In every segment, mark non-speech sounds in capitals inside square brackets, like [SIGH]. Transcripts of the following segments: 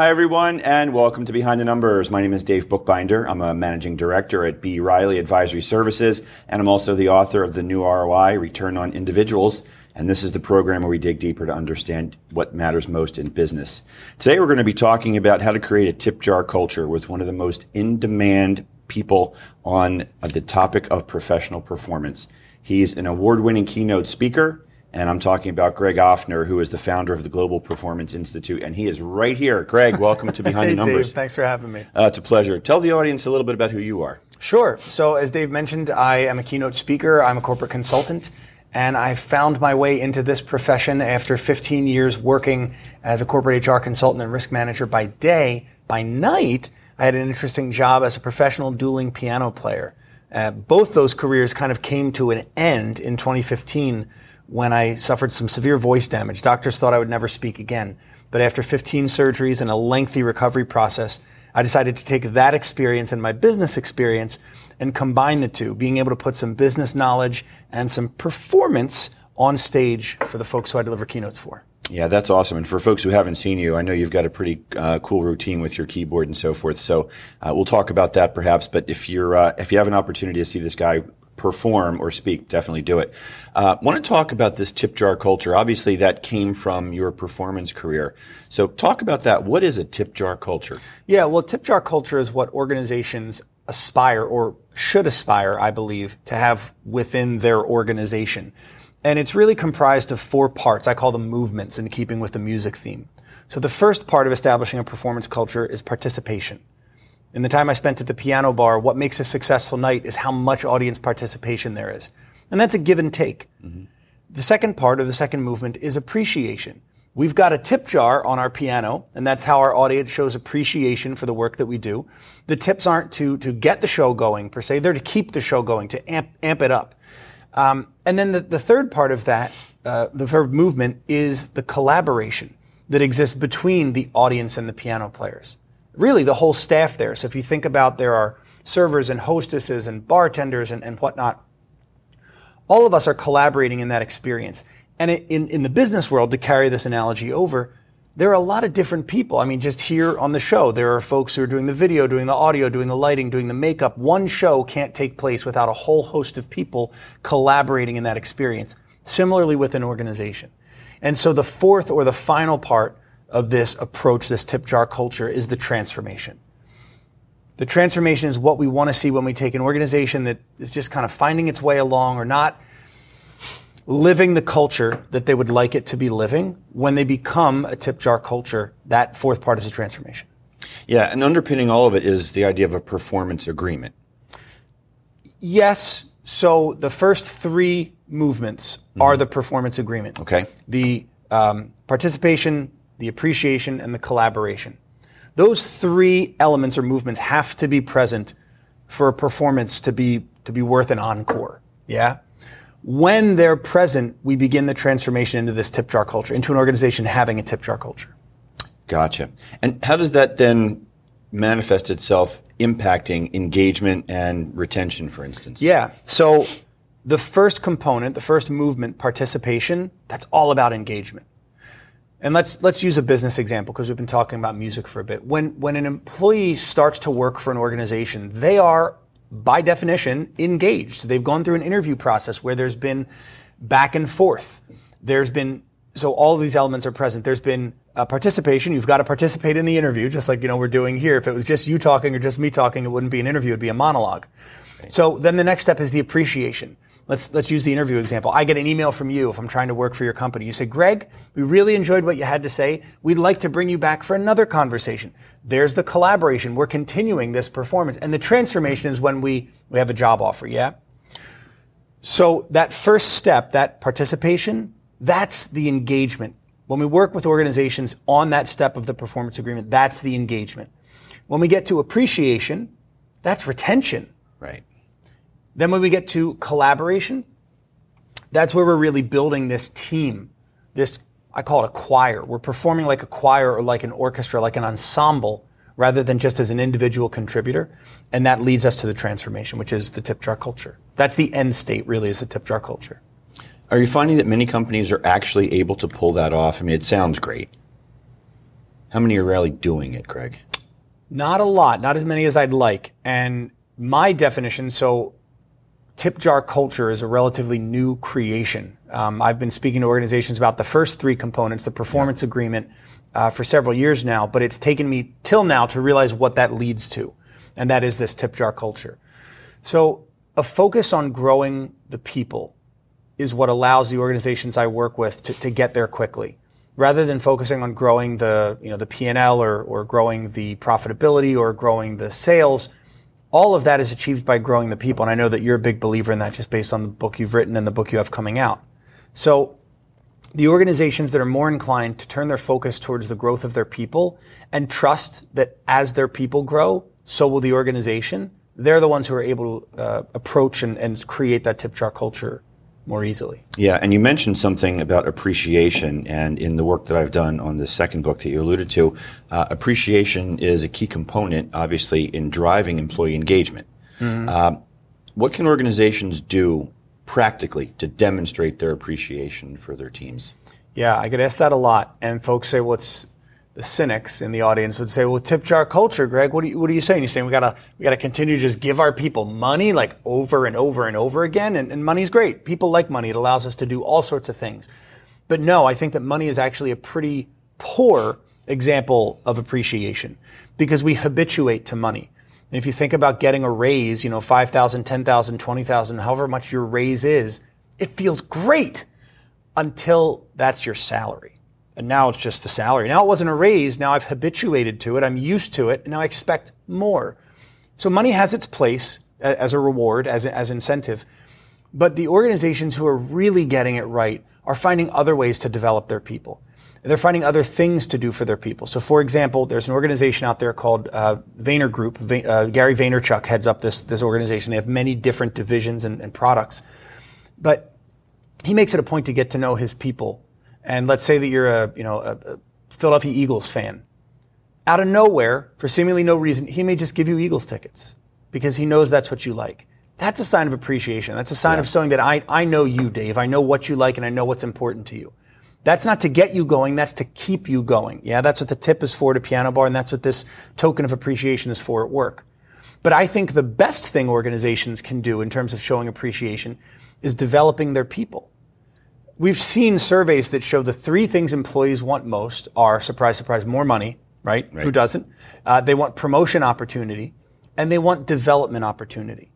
Hi, everyone, and welcome to Behind the Numbers. My name is Dave Bookbinder. I'm a managing director at B. Riley Advisory Services, and I'm also the author of the new ROI, Return on Individuals. And this is the program where we dig deeper to understand what matters most in business. Today, we're going to be talking about how to create a tip jar culture with one of the most in demand people on the topic of professional performance. He's an award winning keynote speaker and I'm talking about Greg Offner, who is the founder of the Global Performance Institute, and he is right here. Greg, welcome to Behind [LAUGHS] hey, the Numbers. Dave, thanks for having me. Uh, it's a pleasure. Tell the audience a little bit about who you are. Sure. So, as Dave mentioned, I am a keynote speaker. I'm a corporate consultant, and I found my way into this profession after 15 years working as a corporate HR consultant and risk manager by day. By night, I had an interesting job as a professional dueling piano player. Uh, both those careers kind of came to an end in 2015 when I suffered some severe voice damage. Doctors thought I would never speak again. But after 15 surgeries and a lengthy recovery process, I decided to take that experience and my business experience and combine the two, being able to put some business knowledge and some performance on stage for the folks who I deliver keynotes for. Yeah, that's awesome. And for folks who haven't seen you, I know you've got a pretty uh, cool routine with your keyboard and so forth. So uh, we'll talk about that perhaps. But if you're uh, if you have an opportunity to see this guy perform or speak, definitely do it. Uh, want to talk about this tip jar culture. Obviously, that came from your performance career. So, talk about that. What is a tip jar culture? Yeah, well, tip jar culture is what organizations aspire or should aspire, I believe, to have within their organization. And it's really comprised of four parts. I call them movements in keeping with the music theme. So the first part of establishing a performance culture is participation. In the time I spent at the piano bar, what makes a successful night is how much audience participation there is. And that's a give and take. Mm-hmm. The second part of the second movement is appreciation. We've got a tip jar on our piano, and that's how our audience shows appreciation for the work that we do. The tips aren't to, to get the show going per se, they're to keep the show going, to amp, amp it up. Um, and then the, the third part of that, uh, the third movement, is the collaboration that exists between the audience and the piano players really the whole staff there. So if you think about there are servers and hostesses and bartenders and, and whatnot, all of us are collaborating in that experience. And in, in the business world, to carry this analogy over, there are a lot of different people. I mean, just here on the show, there are folks who are doing the video, doing the audio, doing the lighting, doing the makeup. One show can't take place without a whole host of people collaborating in that experience. Similarly with an organization. And so the fourth or the final part of this approach, this tip jar culture, is the transformation. The transformation is what we want to see when we take an organization that is just kind of finding its way along or not living the culture that they would like it to be living. When they become a tip jar culture, that fourth part is a transformation. Yeah, and underpinning all of it is the idea of a performance agreement. Yes. So the first three movements mm-hmm. are the performance agreement. Okay. The um, participation, the appreciation, and the collaboration. Those three elements or movements have to be present for a performance to be, to be worth an encore. Yeah? When they're present, we begin the transformation into this tip jar culture, into an organization having a tip jar culture. Gotcha. And how does that then manifest itself impacting engagement and retention, for instance? Yeah. So the first component, the first movement, participation, that's all about engagement. And let's let's use a business example because we've been talking about music for a bit. When when an employee starts to work for an organization, they are by definition engaged. They've gone through an interview process where there's been back and forth. There's been so all of these elements are present. There's been a participation. You've got to participate in the interview, just like you know we're doing here. If it was just you talking or just me talking, it wouldn't be an interview; it'd be a monologue. So then the next step is the appreciation. Let's, let's use the interview example. I get an email from you if I'm trying to work for your company. You say, Greg, we really enjoyed what you had to say. We'd like to bring you back for another conversation. There's the collaboration. We're continuing this performance. And the transformation is when we, we have a job offer, yeah? So that first step, that participation, that's the engagement. When we work with organizations on that step of the performance agreement, that's the engagement. When we get to appreciation, that's retention. Right. Then when we get to collaboration, that's where we're really building this team. This, I call it a choir. We're performing like a choir or like an orchestra, like an ensemble, rather than just as an individual contributor. And that leads us to the transformation, which is the tip jar culture. That's the end state, really, is the tip jar culture. Are you finding that many companies are actually able to pull that off? I mean, it sounds great. How many are really doing it, Greg? Not a lot, not as many as I'd like. And my definition, so tip jar culture is a relatively new creation. Um, I've been speaking to organizations about the first three components, the performance yeah. agreement, uh, for several years now, but it's taken me till now to realize what that leads to. And that is this tip jar culture. So a focus on growing the people is what allows the organizations I work with to, to get there quickly. Rather than focusing on growing the, you know, the P&L or, or growing the profitability or growing the sales, all of that is achieved by growing the people. And I know that you're a big believer in that just based on the book you've written and the book you have coming out. So the organizations that are more inclined to turn their focus towards the growth of their people and trust that as their people grow, so will the organization, they're the ones who are able to uh, approach and, and create that tip jar culture more easily. Yeah, and you mentioned something about appreciation, and in the work that I've done on the second book that you alluded to, uh, appreciation is a key component, obviously, in driving employee engagement. Mm-hmm. Uh, what can organizations do practically to demonstrate their appreciation for their teams? Yeah, I get asked that a lot, and folks say, "Well, it's the cynics in the audience would say, "Well, tip jar culture, Greg. What are you, what are you saying? You're saying we gotta we gotta continue to just give our people money like over and over and over again, and, and money's great. People like money. It allows us to do all sorts of things. But no, I think that money is actually a pretty poor example of appreciation because we habituate to money. And if you think about getting a raise, you know, 5,000, 10,000, 20,000, however much your raise is, it feels great until that's your salary. And now it's just the salary. Now it wasn't a raise. Now I've habituated to it. I'm used to it. And now I expect more. So money has its place as a reward, as, as incentive. But the organizations who are really getting it right are finding other ways to develop their people. They're finding other things to do for their people. So, for example, there's an organization out there called uh, Vayner Group. uh, Gary Vaynerchuk heads up this, this organization. They have many different divisions and, and products. But he makes it a point to get to know his people and let's say that you're a, you know, a, a Philadelphia Eagles fan. Out of nowhere, for seemingly no reason, he may just give you Eagles tickets because he knows that's what you like. That's a sign of appreciation. That's a sign yeah. of showing that I, I know you, Dave. I know what you like and I know what's important to you. That's not to get you going, that's to keep you going. Yeah, that's what the tip is for to Piano Bar, and that's what this token of appreciation is for at work. But I think the best thing organizations can do in terms of showing appreciation is developing their people. We've seen surveys that show the three things employees want most are surprise, surprise, more money, right? right. Who doesn't? Uh, they want promotion opportunity and they want development opportunity.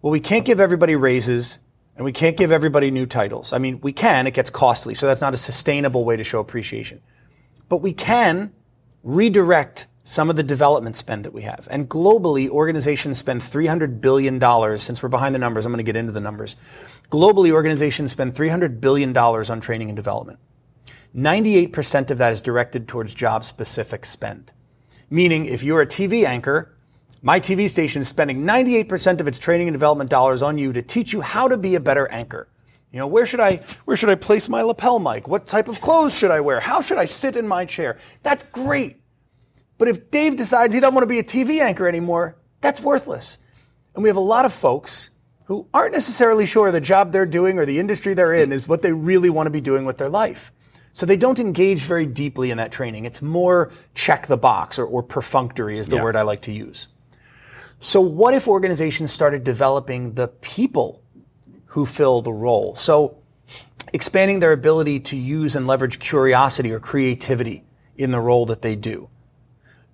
Well, we can't give everybody raises and we can't give everybody new titles. I mean, we can, it gets costly, so that's not a sustainable way to show appreciation. But we can redirect some of the development spend that we have. And globally, organizations spend $300 billion, since we're behind the numbers, I'm going to get into the numbers. Globally, organizations spend $300 billion on training and development. 98% of that is directed towards job specific spend. Meaning, if you're a TV anchor, my TV station is spending 98% of its training and development dollars on you to teach you how to be a better anchor. You know, where should I where should I place my lapel mic? What type of clothes should I wear? How should I sit in my chair? That's great. But if Dave decides he doesn't want to be a TV anchor anymore, that's worthless. And we have a lot of folks who aren't necessarily sure the job they're doing or the industry they're in is what they really want to be doing with their life. So they don't engage very deeply in that training. It's more check the box or, or perfunctory is the yeah. word I like to use. So what if organizations started developing the people who fill the role? So expanding their ability to use and leverage curiosity or creativity in the role that they do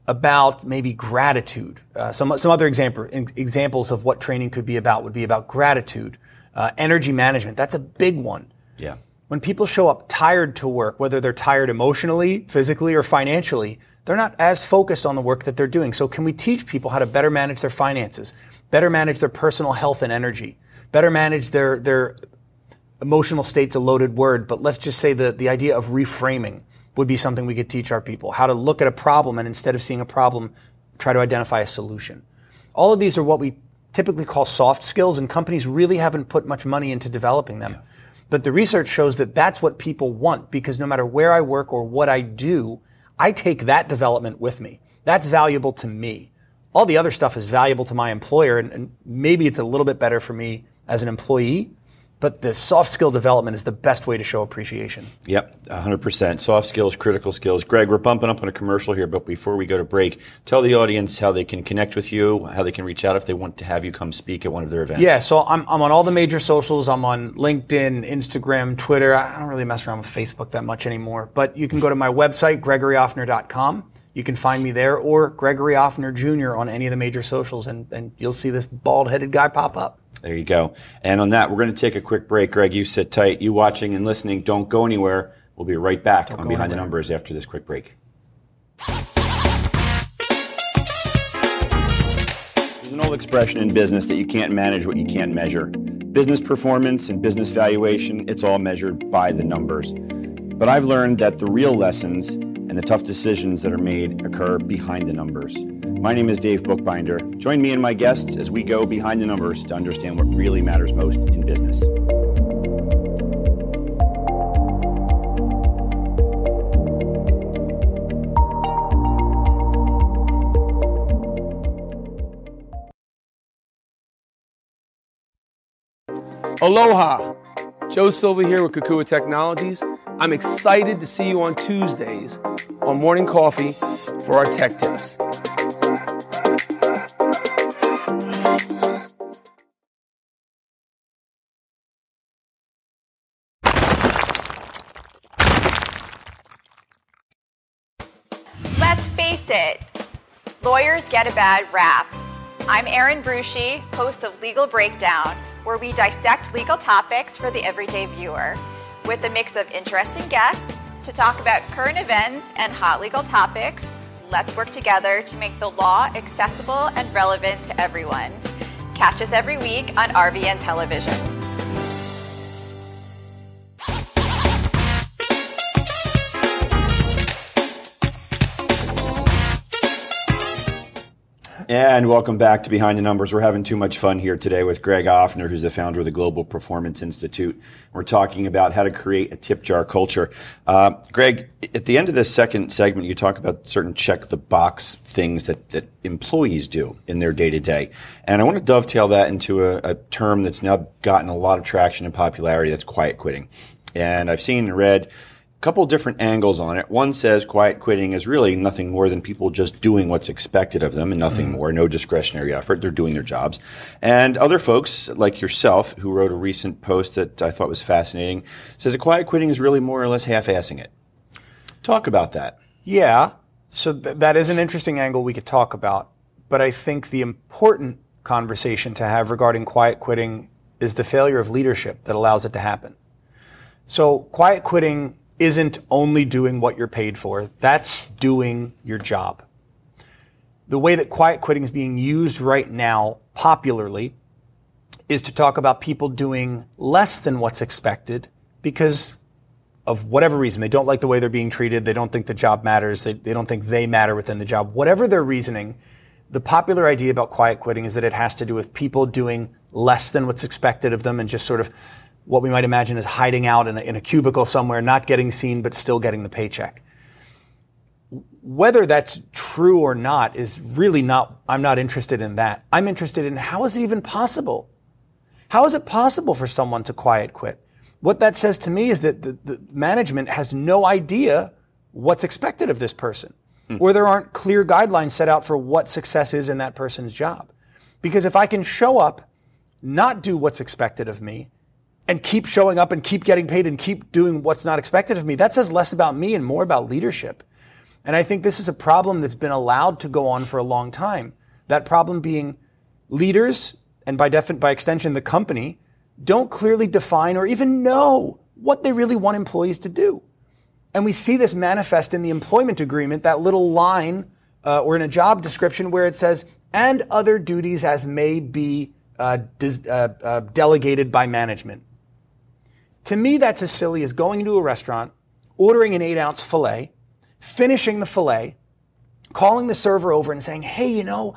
about maybe gratitude. Uh, some, some other example, examples of what training could be about would be about gratitude, uh, energy management. That's a big one. Yeah. When people show up tired to work, whether they're tired emotionally, physically, or financially, they're not as focused on the work that they're doing. So can we teach people how to better manage their finances, better manage their personal health and energy, better manage their, their emotional state's a loaded word, but let's just say the, the idea of reframing would be something we could teach our people. How to look at a problem and instead of seeing a problem, try to identify a solution. All of these are what we typically call soft skills and companies really haven't put much money into developing them. Yeah. But the research shows that that's what people want because no matter where I work or what I do, I take that development with me. That's valuable to me. All the other stuff is valuable to my employer and, and maybe it's a little bit better for me as an employee, but the soft skill development is the best way to show appreciation. Yep, 100%. Soft skills, critical skills. Greg, we're bumping up on a commercial here, but before we go to break, tell the audience how they can connect with you, how they can reach out if they want to have you come speak at one of their events. Yeah, so I'm, I'm on all the major socials. I'm on LinkedIn, Instagram, Twitter. I don't really mess around with Facebook that much anymore, but you can go to my website, gregoryoffner.com. You can find me there or Gregory Offner Jr. on any of the major socials, and, and you'll see this bald headed guy pop up. There you go. And on that, we're going to take a quick break. Greg, you sit tight. You watching and listening, don't go anywhere. We'll be right back don't on Behind anywhere. the Numbers after this quick break. There's an old expression in business that you can't manage what you can't measure. Business performance and business valuation, it's all measured by the numbers. But I've learned that the real lessons and the tough decisions that are made occur behind the numbers. My name is Dave Bookbinder. Join me and my guests as we go behind the numbers to understand what really matters most in business. Aloha! Joe Silva here with Kokua Technologies. I'm excited to see you on Tuesdays on Morning Coffee for our tech tips. Get a bad rap. I'm Erin Brucci, host of Legal Breakdown, where we dissect legal topics for the everyday viewer with a mix of interesting guests to talk about current events and hot legal topics. Let's work together to make the law accessible and relevant to everyone. Catch us every week on RVN Television. And welcome back to Behind the Numbers. We're having too much fun here today with Greg Offner, who's the founder of the Global Performance Institute. We're talking about how to create a tip jar culture. Uh, Greg, at the end of this second segment, you talk about certain check the box things that, that employees do in their day to day. And I want to dovetail that into a, a term that's now gotten a lot of traction and popularity. That's quiet quitting. And I've seen and read couple different angles on it. One says quiet quitting is really nothing more than people just doing what's expected of them and nothing mm. more, no discretionary effort. They're doing their jobs. And other folks like yourself who wrote a recent post that I thought was fascinating says that quiet quitting is really more or less half-assing it. Talk about that. Yeah. So th- that is an interesting angle we could talk about. But I think the important conversation to have regarding quiet quitting is the failure of leadership that allows it to happen. So quiet quitting isn't only doing what you're paid for. That's doing your job. The way that quiet quitting is being used right now popularly is to talk about people doing less than what's expected because of whatever reason. They don't like the way they're being treated. They don't think the job matters. They, they don't think they matter within the job. Whatever their reasoning, the popular idea about quiet quitting is that it has to do with people doing less than what's expected of them and just sort of what we might imagine as hiding out in a, in a cubicle somewhere, not getting seen, but still getting the paycheck. Whether that's true or not is really not, I'm not interested in that. I'm interested in how is it even possible? How is it possible for someone to quiet quit? What that says to me is that the, the management has no idea what's expected of this person, hmm. or there aren't clear guidelines set out for what success is in that person's job. Because if I can show up, not do what's expected of me, and keep showing up and keep getting paid and keep doing what's not expected of me, that says less about me and more about leadership. And I think this is a problem that's been allowed to go on for a long time. That problem being leaders, and by, defi- by extension, the company, don't clearly define or even know what they really want employees to do. And we see this manifest in the employment agreement, that little line uh, or in a job description where it says, and other duties as may be uh, uh, uh, delegated by management. To me, that's as silly as going into a restaurant, ordering an eight ounce filet, finishing the filet, calling the server over and saying, hey, you know,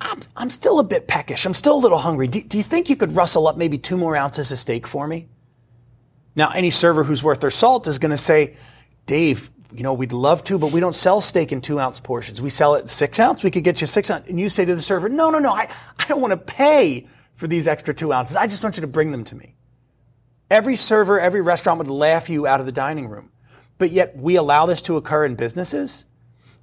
I'm, I'm still a bit peckish. I'm still a little hungry. Do, do you think you could rustle up maybe two more ounces of steak for me? Now, any server who's worth their salt is going to say, Dave, you know, we'd love to, but we don't sell steak in two ounce portions. We sell it six ounce. We could get you six ounce. And you say to the server, no, no, no, I, I don't want to pay for these extra two ounces. I just want you to bring them to me. Every server, every restaurant would laugh you out of the dining room. But yet we allow this to occur in businesses.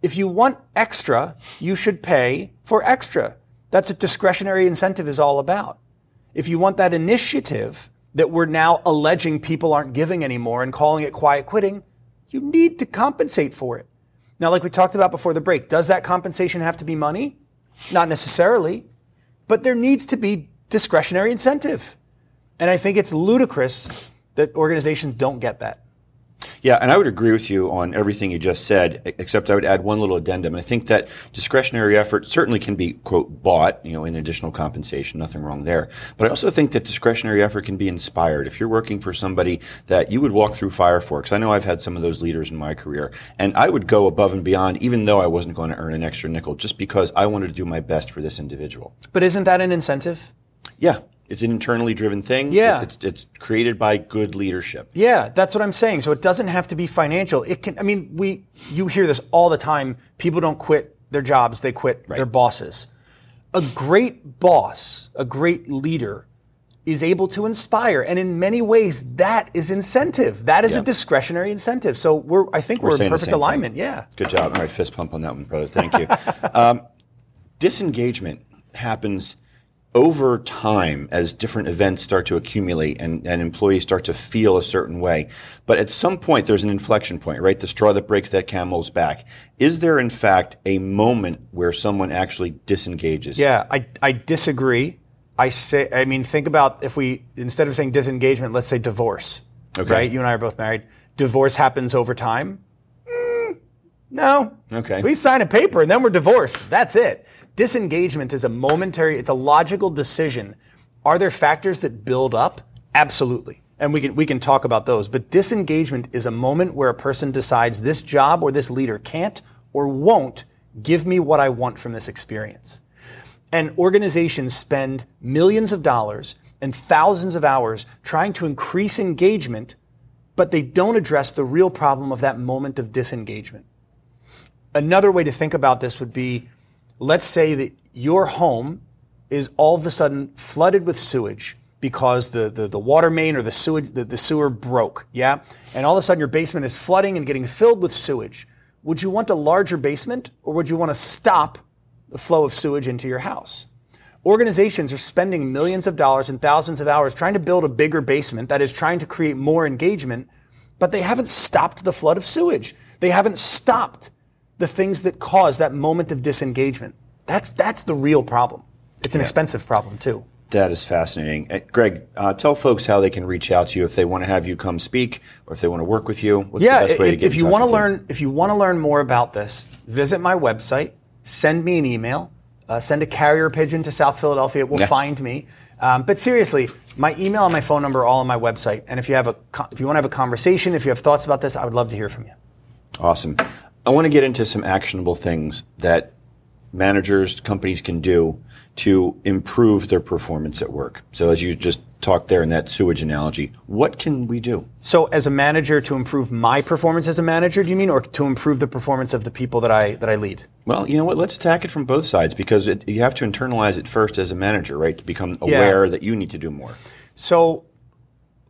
If you want extra, you should pay for extra. That's what discretionary incentive is all about. If you want that initiative that we're now alleging people aren't giving anymore and calling it quiet quitting, you need to compensate for it. Now, like we talked about before the break, does that compensation have to be money? Not necessarily, but there needs to be discretionary incentive. And I think it's ludicrous that organizations don't get that. Yeah, and I would agree with you on everything you just said, except I would add one little addendum. And I think that discretionary effort certainly can be, quote, bought, you know, in additional compensation, nothing wrong there. But I also think that discretionary effort can be inspired. If you're working for somebody that you would walk through fire for, because I know I've had some of those leaders in my career, and I would go above and beyond, even though I wasn't going to earn an extra nickel, just because I wanted to do my best for this individual. But isn't that an incentive? Yeah, it's an internally driven thing. Yeah. It's, it's created by good leadership. Yeah, that's what I'm saying. So it doesn't have to be financial. It can, I mean, we, you hear this all the time. People don't quit their jobs, they quit Right. their bosses. A great boss, a great leader is able to inspire. And in many ways, that is incentive. That is Yeah. a discretionary incentive. So we're, I think we're, in saying the perfect same thing. alignment. Yeah. Good job. All right, fist pump on that one, brother. Thank you. [LAUGHS] um, disengagement happens over time as different events start to accumulate and, and employees start to feel a certain way. But at some point, there's an inflection point, right? The straw that breaks that camel's back. Is there, in fact, a moment where someone actually disengages? Yeah, I, I disagree. I say, I mean, think about if we, instead of saying disengagement, let's say divorce. Okay. Right? You and I are both married. Divorce happens over time. No. Okay. We sign a paper and then we're divorced. That's it. Disengagement is a momentary, it's a logical decision. Are there factors that build up? Absolutely. And we can, we can talk about those. But disengagement is a moment where a person decides this job or this leader can't or won't give me what I want from this experience. And organizations spend millions of dollars and thousands of hours trying to increase engagement, but they don't address the real problem of that moment of disengagement. Another way to think about this would be let's say that your home is all of a sudden flooded with sewage because the, the, the water main or the sewage the, the sewer broke, yeah? And all of a sudden your basement is flooding and getting filled with sewage. Would you want a larger basement or would you want to stop the flow of sewage into your house? Organizations are spending millions of dollars and thousands of hours trying to build a bigger basement that is trying to create more engagement, but they haven't stopped the flood of sewage. They haven't stopped the things that cause that moment of disengagement. That's, that's the real problem. It's an expensive problem too. That is fascinating. Uh, Greg, uh, tell folks how they can reach out to you if they want to have you come speak or if they want to work with you. What's yeah, the best way to if, get if you want to with you? learn, if you want to learn more about this, visit my website. Send me an email. Uh, send a carrier pigeon to South Philadelphia. It will Yeah. find me. Um, but seriously, my email and my phone number are all on my website. And if you have a, if you want to have a conversation, if you have thoughts about this, I would love to hear from you. Awesome. I want to get into some actionable things that managers, companies can do to improve their performance at work. So as you just talked there in that sewage analogy, what can we do? So, as a manager, to improve my performance as a manager, do you mean, or to improve the performance of the people that I that I lead? Well, you know what? Let's attack it from both sides because it, you have to internalize it first as a manager, right? To become aware that you need to do more. So,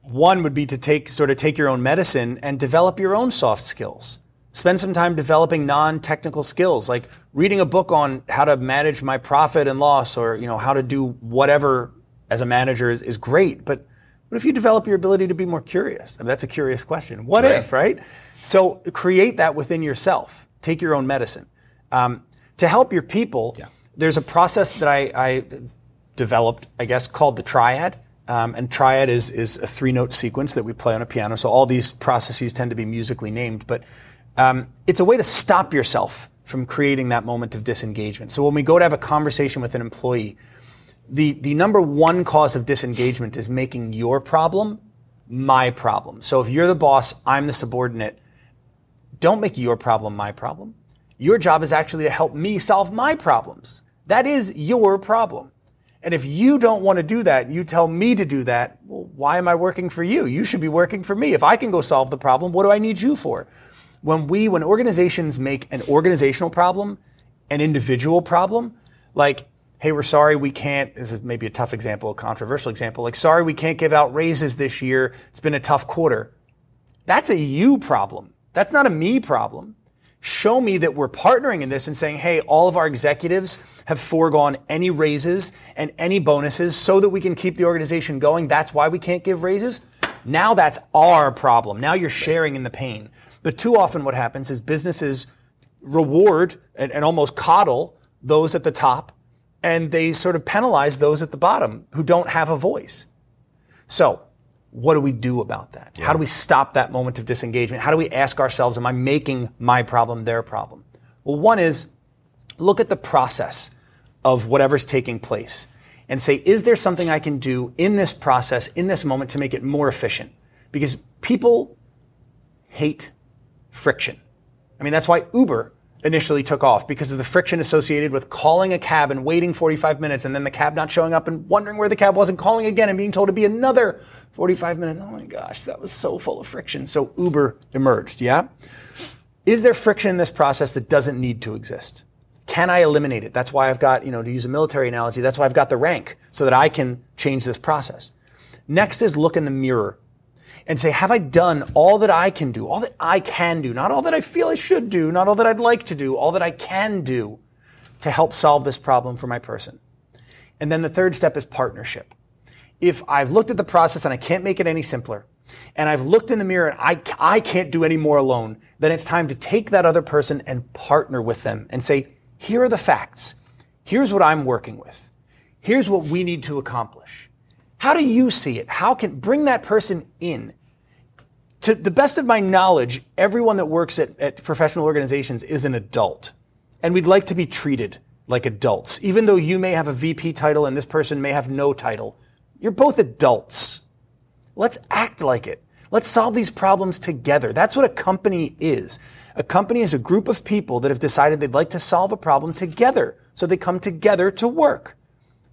one would be to take sort of take your own medicine and develop your own soft skills. Spend some time developing non-technical skills, like reading a book on how to manage my profit and loss, or you know how to do whatever as a manager is, is great. But what if you develop your ability to be more curious? I mean, that's a curious question. What Right. if, right? So create that within yourself. Take your own medicine. Um, to help your people, Yeah. there's a process that I, I developed, I guess, called the triad. Um, and triad is, is a three note sequence that we play on a piano. So all these processes tend to be musically named, but um, it's a way to stop yourself from creating that moment of disengagement. So when we go to have a conversation with an employee, the, the number one cause of disengagement is making your problem my problem. So if you're the boss, I'm the subordinate, don't make your problem my problem. Your job is actually to help me solve my problems. That is your problem. And if you don't want to do that, you tell me to do that, well, why am I working for you? You should be working for me. If I can go solve the problem, what do I need you for? When we, when organizations make an organizational problem an individual problem, like, hey, we're sorry we can't, this is maybe a tough example, a controversial example, like, sorry we can't give out raises this year. It's been a tough quarter. That's a you problem. That's not a me problem. Show me that we're partnering in this and saying, hey, all of our executives have foregone any raises and any bonuses so that we can keep the organization going. That's why we can't give raises. Now that's our problem. Now you're sharing in the pain. But too often what happens is businesses reward and, and almost coddle those at the top and they sort of penalize those at the bottom who don't have a voice. So what do we do about that? Yeah. How do we stop that moment of disengagement? How do we ask ourselves, am I making my problem their problem? Well, one is look at the process of whatever's taking place and say, is there something I can do in this process, in this moment to make it more efficient? Because people hate friction. I mean, that's why Uber initially took off because of the friction associated with calling a cab and waiting 45 minutes and then the cab not showing up and wondering where the cab was and calling again and being told to be another 45 minutes. Oh my gosh, that was so full of friction. So Uber emerged, yeah? Is there friction in this process that doesn't need to exist? Can I eliminate it? That's why I've got, you know, to use a military analogy, that's why I've got the rank so that I can change this process. Next is look in the mirror and say, have I done all that I can do, all that I can do, not all that I feel I should do, not all that I'd like to do, all that I can do to help solve this problem for my person? And then the third step is partnership. If I've looked at the process and I can't make it any simpler, and I've looked in the mirror and I, I can't do any more alone, then it's time to take that other person and partner with them and say, here are the facts. Here's what I'm working with. Here's what we need to accomplish. How do you see it? How can bring that person in? To the best of my knowledge, everyone that works at, at professional organizations is an adult. And we'd like to be treated like adults. Even though you may have a VP title and this person may have no title, you're both adults. Let's act like it. Let's solve these problems together. That's what a company is. A company is a group of people that have decided they'd like to solve a problem together. So they come together to work.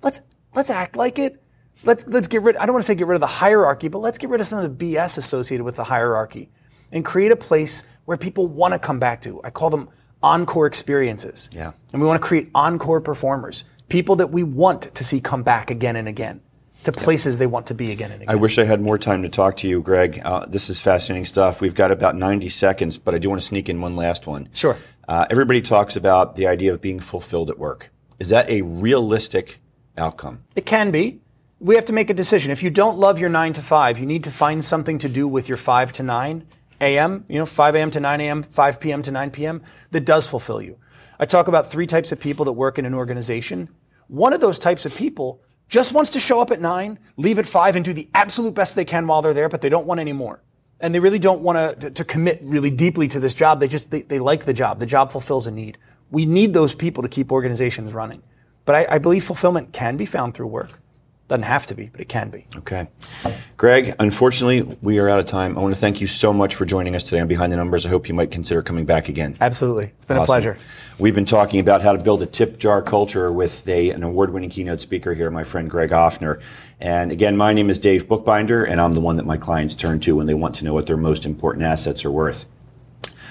Let's, let's act like it let's let's get rid. I don't want to say get rid of the hierarchy, but let's get rid of some of the BS associated with the hierarchy, and create a place where people want to come back to. I call them encore experiences. Yeah. And we want to create encore performers, people that we want to see come back again and again to places they want to be again and again. I wish I had more time to talk to you, Greg. Uh, this is fascinating stuff. We've got about 90 seconds, but I do want to sneak in one last one. Sure. Uh, everybody talks about the idea of being fulfilled at work. Is that a realistic outcome? It can be we have to make a decision. If you don't love your nine to five, you need to find something to do with your five to nine a.m., you know, 5 a.m. to 9 a.m., 5 p.m. to 9 p.m. that does fulfill you. I talk about three types of people that work in an organization. One of those types of people just wants to show up at nine, leave at five, and do the absolute best they can while they're there, but they don't want any more. And they really don't want to, to commit really deeply to this job. They just, they, they like the job. The job fulfills a need. We need those people to keep organizations running. But I, I believe fulfillment can be found through work. Doesn't have to be, but it can be. Okay. Greg, unfortunately, we are out of time. I want to thank you so much for joining us today on Behind the Numbers. I hope you might consider coming back again. Absolutely. It's been awesome. a pleasure. We've been talking about how to build a tip jar culture with a, an award winning keynote speaker here, my friend Greg Offner. And again, my name is Dave Bookbinder, and I'm the one that my clients turn to when they want to know what their most important assets are worth.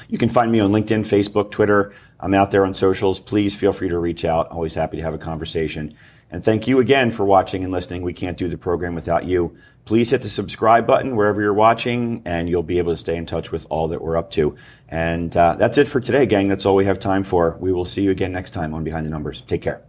You can find me on LinkedIn, Facebook, Twitter. I'm out there on socials. Please feel free to reach out. Always happy to have a conversation. And thank you again for watching and listening. We can't do the program without you. Please hit the subscribe button wherever you're watching, and you'll be able to stay in touch with all that we're up to. And uh, that's it for today, gang. That's all we have time for. We will see you again next time on Behind the Numbers. Take care.